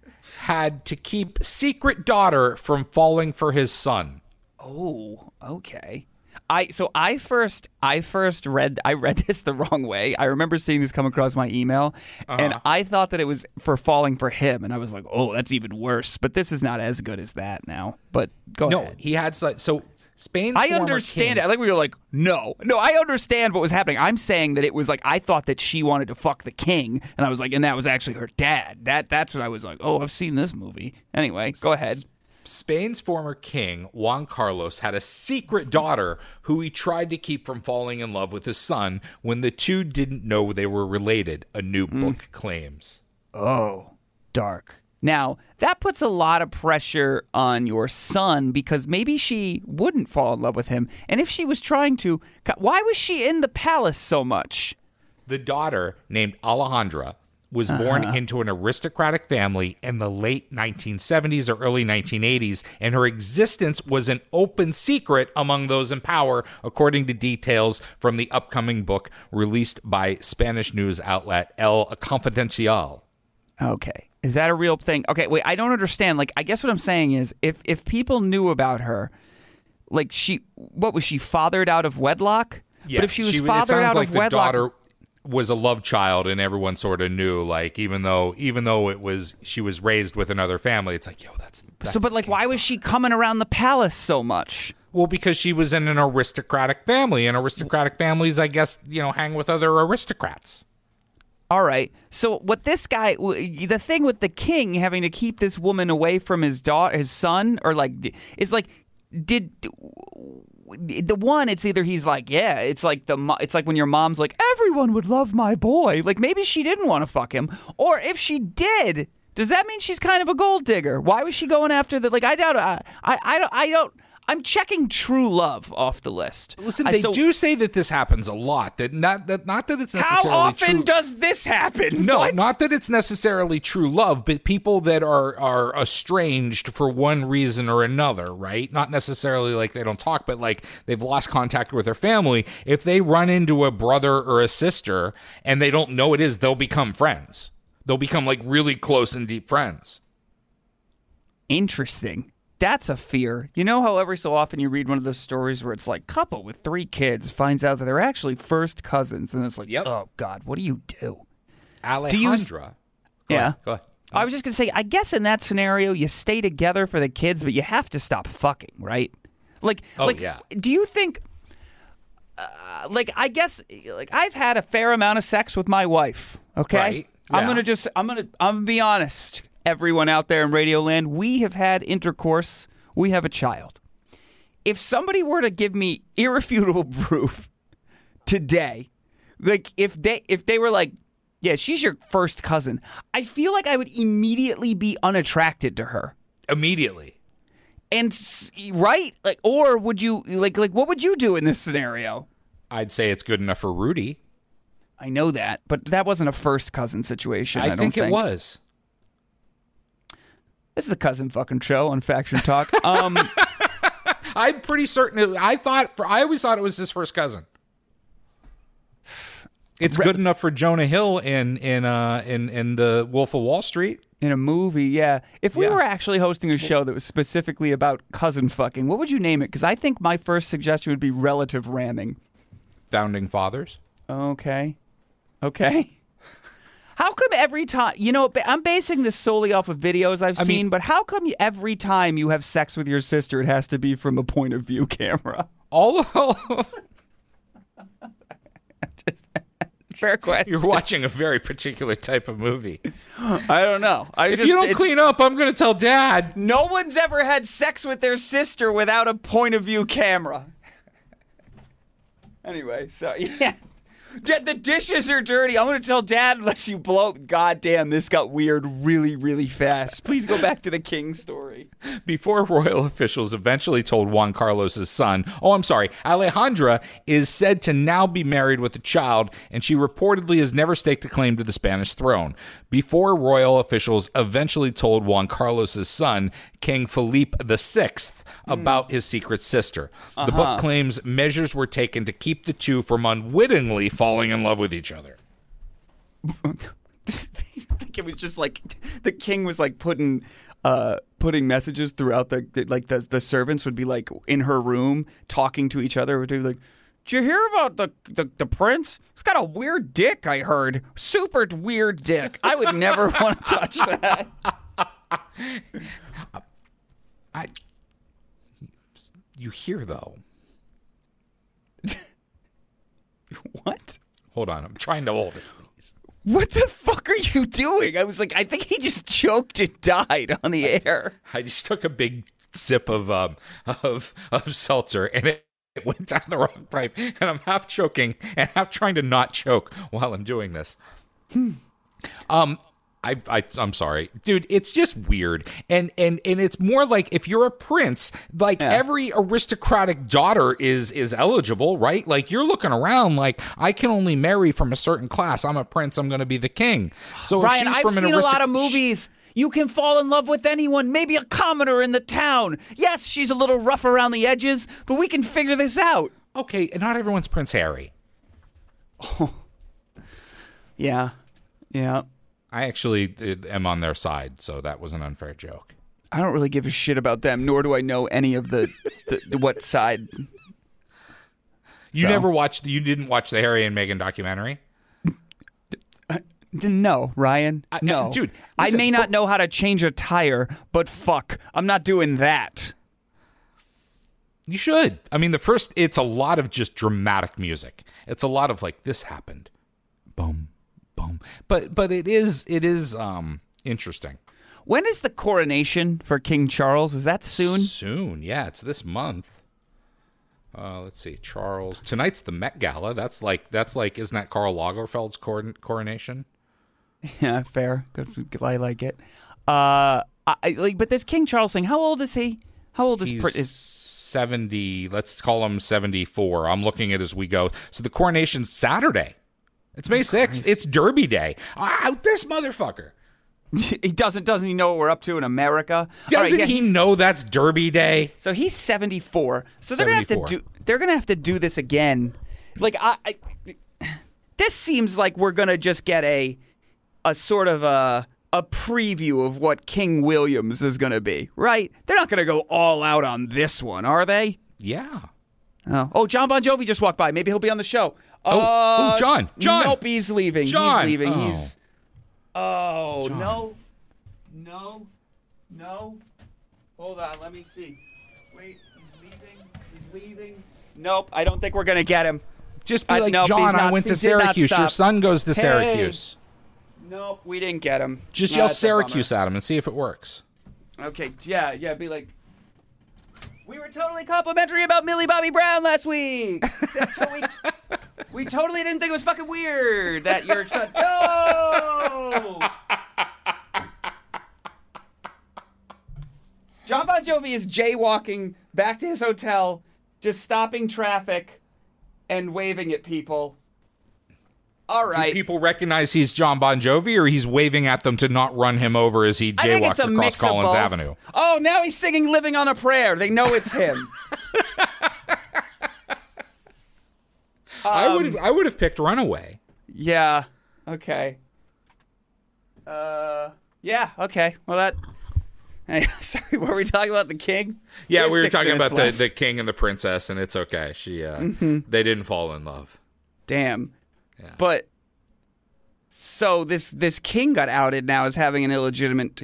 had to keep secret daughter from falling for his son. Oh, okay. I so I first I first read I read <laughs> this the wrong way. I remember seeing this come across my email, and uh-huh. I thought that it was for falling for him, and I was like, oh, that's even worse. But this is not as good as that now. But go ahead. No, ahead. he had so, so Spain's I understand king- it. I like we you're like, no, no. I understand what was happening. I'm saying that it was like I thought that she wanted to fuck the king, and I was like, and that was actually her dad. That that's what I was like. Oh, I've seen this movie. Anyway, go ahead. Spain's former king, Juan Carlos, had a secret daughter who he tried to keep from falling in love with his son when the two didn't know they were related, a new hmm. book claims. Oh, dark. Now, that puts a lot of pressure on your son because maybe she wouldn't fall in love with him. And if she was trying to, why was she in the palace so much? The daughter, named Alejandra, was born uh-huh. into an aristocratic family in the late 1970s or early 1980s, and her existence was an open secret among those in power, according to details from the upcoming book released by Spanish news outlet El Confidencial. Okay. Is that a real thing? Okay, wait, I don't understand. Like I guess what I'm saying is if if people knew about her, like she what was she fathered out of wedlock? but if she was it fathered out like of the wedlock daughter was a love child, and everyone sort of knew. Like, even though, even though it was she was raised with another family, it's like, yo, that's, that's So but like why was she coming around the palace so much? Well, because she was in an aristocratic family, and aristocratic families, I guess, you know, hang with other aristocrats. All right. So what this guy, the thing with the king having to keep this woman away from his daughter, his son, or like, is like did the one it's either he's like yeah it's like the it's like when your mom's like everyone would love my boy. Like maybe she didn't want to fuck him. Or if she did does that mean she's kind of a gold digger? Why was she going after the like i doubt i i, I don't i don't i'm checking true love off the list Listen, I- they so do say that this happens a lot. That not that not that it's how often true. does this happen no, What? not that it's necessarily true love, but people that are are estranged for one reason or another, right? Not necessarily like they don't talk, but like they've lost contact with their family. If they run into a brother or a sister and they don't know it is, they'll become friends. They'll become like really close and deep friends. Interesting. That's a fear. You know how every so often you read one of those stories where it's like couple with three kids finds out that they're actually first cousins, and it's like, Yep. oh God, what do you do? Alejandra. Go Yeah. go ahead. I was just gonna say, I guess in that scenario, you stay together for the kids, but you have to stop fucking, right? Like, Oh, like, yeah. do you think? Uh, like, I guess, like, I've had a fair amount of sex with my wife. Okay, Right, I'm gonna just, I'm gonna, I'm gonna be honest. Everyone out there in Radio Land, we have had intercourse. We have a child. If somebody were to give me irrefutable <laughs> proof today like if they if they were like yeah she's your first cousin i feel like i would immediately be unattracted to her Immediately. and right like or would you like like what would you do in this scenario I'd say it's good enough for Rudy. i know that but that wasn't a first cousin situation i, I, don't think, it was. This is the cousin fucking show on faction talk um <laughs> I'm pretty certain. It, I thought. For, I always thought it was his first cousin. It's good enough for Jonah Hill in in uh in in the Wolf of Wall Street. in a movie yeah if we Yeah. were actually hosting a show that was specifically about cousin fucking what would you name it because i think my first suggestion would be relative ramming Founding Fathers. Okay. Okay. How come every time, you know, I'm basing this solely off of videos I've I seen, mean- but how come every time you have sex with your sister, it has to be from a point of view camera? All of <laughs> Just, <laughs> Fair question. you're watching a very particular type of movie. I don't know. I If just, you don't clean up, I'm going to tell Dad. No one's ever had sex with their sister without a point of view camera. Anyway, so <laughs> yeah. Dad, the dishes are dirty. I'm going to tell Dad unless you blow. God damn, this got weird really, really fast. Please go back to the king story. Before royal officials eventually told Juan Carlos's son, oh, I'm sorry, Alejandra is said to now be married with a child, and she reportedly has never staked a claim to the Spanish throne. Before royal officials eventually told Juan Carlos's son, King Felipe VI, hmm. about his secret sister. The book uh-huh. claims measures were taken to keep the two from unwittingly falling in love with each other. <laughs> it was just like the king was like putting uh putting messages throughout the like the the servants would be like in her room talking to each other would be like did you hear about the, the the prince? He's got a weird dick, I heard. Super weird dick. I would never <laughs> want to touch that. <laughs> I. You hear though. <laughs> What? Hold on, I'm trying to hold this. What the fuck are you doing? I was like, I think he just choked and died on the air. <laughs> I just took a big sip of um of of seltzer and it, it went down the wrong pipe and I'm half choking and half trying to not choke while I'm doing this. Hmm. Um I, I I'm sorry, dude. It's just weird, and and and it's more like if you're a prince, like Yeah. every aristocratic daughter is is eligible, right? Like you're looking around, like I can only marry from a certain class. I'm a prince. I'm going to be the king. So if Ryan, she's I've from an seen a lot of aristoc- movies. You can fall in love with anyone, maybe a commoner in the town. Yes, she's a little rough around the edges, but we can figure this out. Okay, and not everyone's Prince Harry. Oh, <laughs> Yeah. Yeah. I actually am on their side, so that was an unfair joke. I don't really give a shit about them, nor do I know any of the, the, the what side. You So? never watched, you didn't watch the Harry and Meghan documentary? No, Ryan. No, dude, I may not for- know how to change a tire, but fuck, I'm not doing that. You should. I mean, the first, it's a lot of just dramatic music. It's a lot of like, this happened. Boom, But, but it is, it is, um, interesting. When is the coronation for King Charles? Is that soon? Soon, yeah, it's this month. Uh, let's see, Charles. Tonight's the Met Gala. That's like that's like isn't that Karl Lagerfeld's coron- coronation? <laughs> Yeah, fair. Good. I like it. Uh, I, like, but this King Charles thing. How old is he? How old is? He's is seventy. Let's call him seventy-four. I'm looking at as we go. So the coronation's Saturday. It's May sixth. It's Derby Day. Out this motherfucker. <laughs> he doesn't doesn't he know what we're up to in America? Doesn't yeah, he know that's Derby Day? So he's 74. So they're gonna have to do. They're gonna have to do this again. Like I, I this seems like we're gonna just get a a sort of a a preview of what King Williams is gonna be, right? They're not gonna go all out on this one, are they? Yeah. Oh, oh Jon Bon Jovi just walked by. Maybe he'll be on the show. Oh, Uh, oh, Jon, Jon. Nope, he's leaving. Jon. He's leaving. Oh. He's. Oh no, no, no. Hold on, let me see. Wait, he's leaving. He's leaving. Nope, I don't think we're gonna get him. Just be Uh, like, nope, Jon, I went to Syracuse. Your son goes to Hey. Syracuse. Nope, we didn't get him. Just yell. Syracuse at him and see if it works. Okay, yeah, yeah, be like. We were totally complimentary about Millie Bobby Brown last week. <laughs> That's how we, we totally didn't think it was fucking weird that you're son. No! Jon Bon Jovi is jaywalking back to his hotel, just stopping traffic and waving at people. All right. Do people recognize he's Jon Bon Jovi, or he's waving at them to not run him over as he I think it's jaywalks across Collins. Avenue? Oh, now he's singing "Living on a Prayer." They know it's him. <laughs> I Um, would I would have picked Runaway. Yeah. Okay. Uh. Yeah. Okay. Well, that. <laughs> Hey, <laughs> sorry. Were we talking about the king? Yeah, There's we were talking about the, the king and the princess, and it's okay. She uh, Mm-hmm. they didn't fall in love. Damn. Yeah. But. So this this king got outed now as having an illegitimate.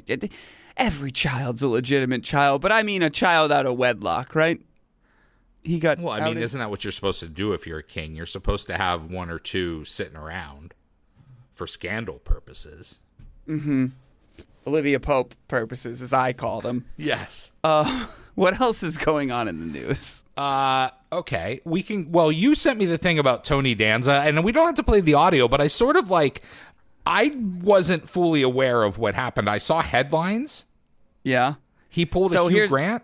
Every child's a legitimate child, but I mean a child out of wedlock, right? He got. Well, I mean, isn't that what you're supposed to do if you're a king? You're supposed to have one or two sitting around for scandal purposes. Olivia Pope purposes, as I call them. Yes. Uh, <laughs> what else is going on in the news? Uh, okay. We can. Well, you sent me the thing about Tony Danza, and we don't have to play the audio, but I sort of like. I wasn't fully aware of what happened. I saw headlines. Yeah. He pulled So a Hugh Grant.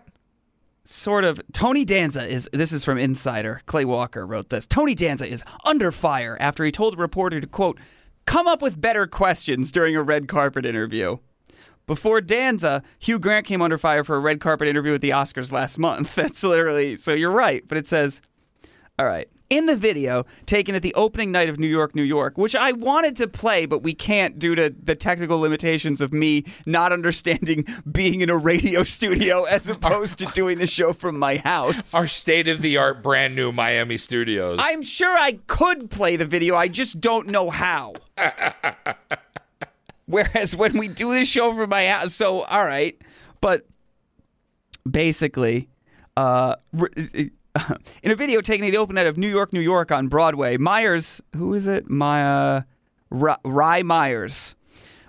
Sort of Tony Danza is this is from Insider. Clay Walker wrote this. Tony Danza is under fire after he told a reporter to quote come up with better questions during a red carpet interview. Before Danza, Hugh Grant came under fire for a red carpet interview at the Oscars last month. <laughs> That's literally so you're right, but it says all right. In the video taken at the opening night of New York, New York, which I wanted to play, but we can't due to the technical limitations of me not understanding <laughs> being in a radio studio as opposed to doing the show from my house. Our state of the art, brand new Miami studios. I'm sure I could play the video, I just don't know how. <laughs> Whereas when we do the show from my house, so all right, but basically, uh, in a video taken at the open night of New York, New York on Broadway, Myers, who is it? Maya Rye Myers.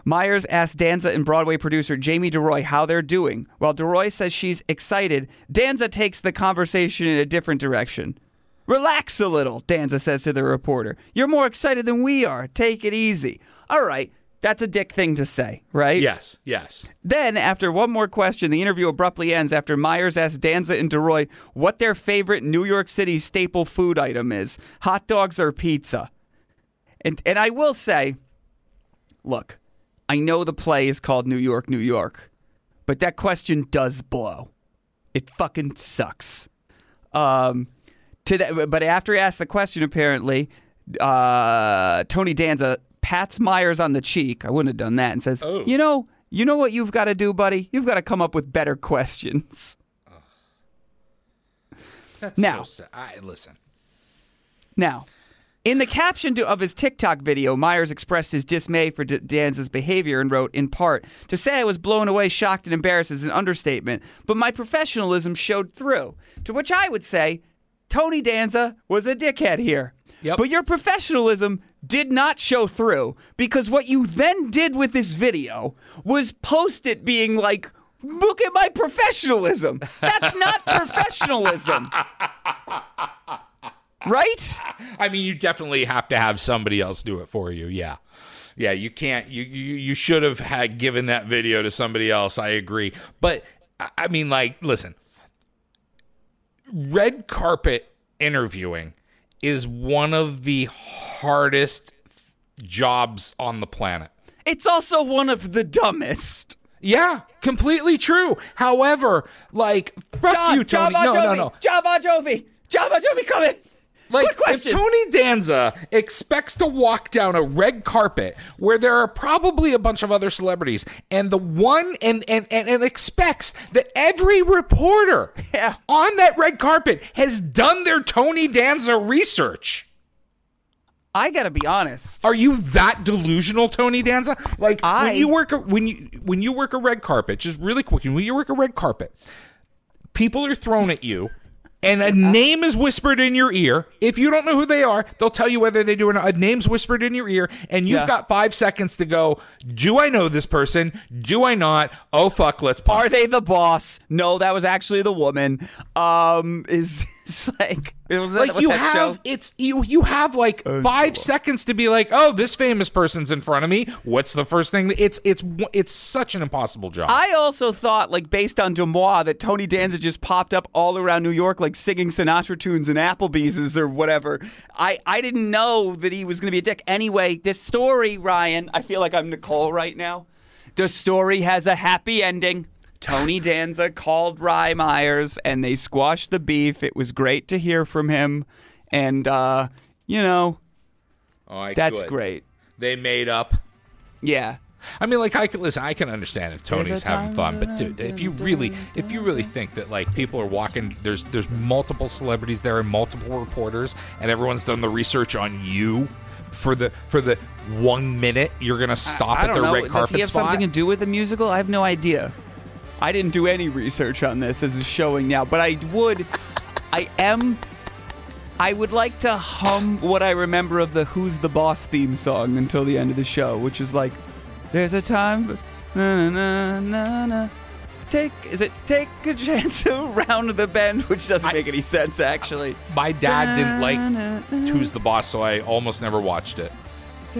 Myers asked Danza and Broadway producer Jamie DeRoy how they're doing. While DeRoy says she's excited, Danza takes the conversation in a different direction. Relax a little, Danza says to the reporter. You're more excited than we are. Take it easy. All right, that's a dick thing to say, right? yes, yes. Then, after one more question, the interview abruptly ends after Myers asks Danza and DeRoy what their favorite New York City staple food item is hot dogs or pizza. And, and I will say, look, I know the play is called New York, New York, but that question does blow. It fucking sucks. Um, to that, but after he asked the question, apparently, uh, Tony Danza pats Myers on the cheek. I wouldn't have done that, and says, Oh. "You know, you know what you've got to do, buddy. You've got to come up with better questions." That's Now- so. I, listen. Now, in the caption to, of his TikTok video, Myers expressed his dismay for D- Danza's behavior and wrote, in part, To say I was blown away, shocked, and embarrassed is an understatement, but my professionalism showed through. To which I would say, Tony Danza was a dickhead here. Yep. But your professionalism did not show through because what you then did with this video was post it being like, look at my professionalism. That's not <laughs> professionalism. right? I mean, you definitely have to have somebody else do it for you. Yeah. Yeah, you can't you you, you should have had given that video to somebody else. I agree. But I- I mean like listen. Red carpet interviewing is one of the hardest jobs on the planet. It's also one of the dumbest. Yeah, completely true. However, like fuck Jon, you, Tony. Bon no, no, Jovi, no. Jon Bon Jovi. Bon Jovi, come in. Like if Tony Danza expects to walk down a red carpet where there are probably a bunch of other celebrities, and the one and and and, and expects that every reporter Yeah. on that red carpet has done their Tony Danza research. I gotta be honest. Are you that delusional, Tony Danza? Like I- when you work a, when you when you work a red carpet, just really quick, when you work a red carpet, people are thrown at you. And a name is whispered in your ear. If you don't know who they are, they'll tell you whether they do or not. A name's whispered in your ear, and you've Yeah. got five seconds to go. Do I know this person? Do I not? Oh fuck, let's pause. Are they the boss? No, that was actually the woman. Um, is <laughs> it's like was that, like you have show? it's you you have like five seconds to be like oh this famous person's in front of me what's the first thing it's it's it's such an impossible job I also thought, like based on Demois, that Tony Danza just popped up all around New York, like singing Sinatra tunes in Applebee's or whatever. I I didn't know that he was going to be a dick. Anyway, this story, Ryan, I feel like I'm Nicole right now. The story has a happy ending. Tony Danza called Rye Myers and they squashed the beef. It was great to hear from him, and uh, you know Oh, I that's could. great. They made up. Yeah. I mean, like I can listen. I can understand if Tony's having fun, but dude, if you really, if you really think that like people are walking, there's there's multiple celebrities there and multiple reporters, and everyone's done the research on you for the for the one minute you're gonna stop I at don't their know. red Does carpet he have spot. something to do with the musical? I have no idea. I didn't do any research on this as is showing now, but I would. I am. I would like to hum what I remember of the "Who's the Boss" theme song until the end of the show, which is like, "There's a time, na na na na na." Take is it take a chance <laughs> around the bend, which doesn't make any sense actually. My dad didn't like Who's the Boss, so I almost never watched it. I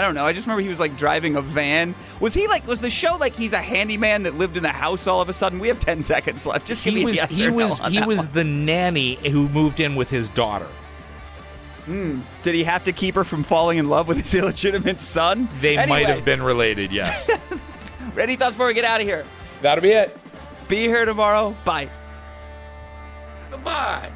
don't know. I just remember he was like driving a van. Was he like? Was the show like he's a handyman that lived in the house all of a sudden? We have ten seconds left. Just give He me was a yes he or no was on he that was one. the nanny who moved in with his daughter. Hmm. Did he have to keep her from falling in love with his <laughs> illegitimate son? They might have been related. Yes, <laughs> Any thoughts before we get out of here? that'll be it. Be here tomorrow. Bye. Goodbye.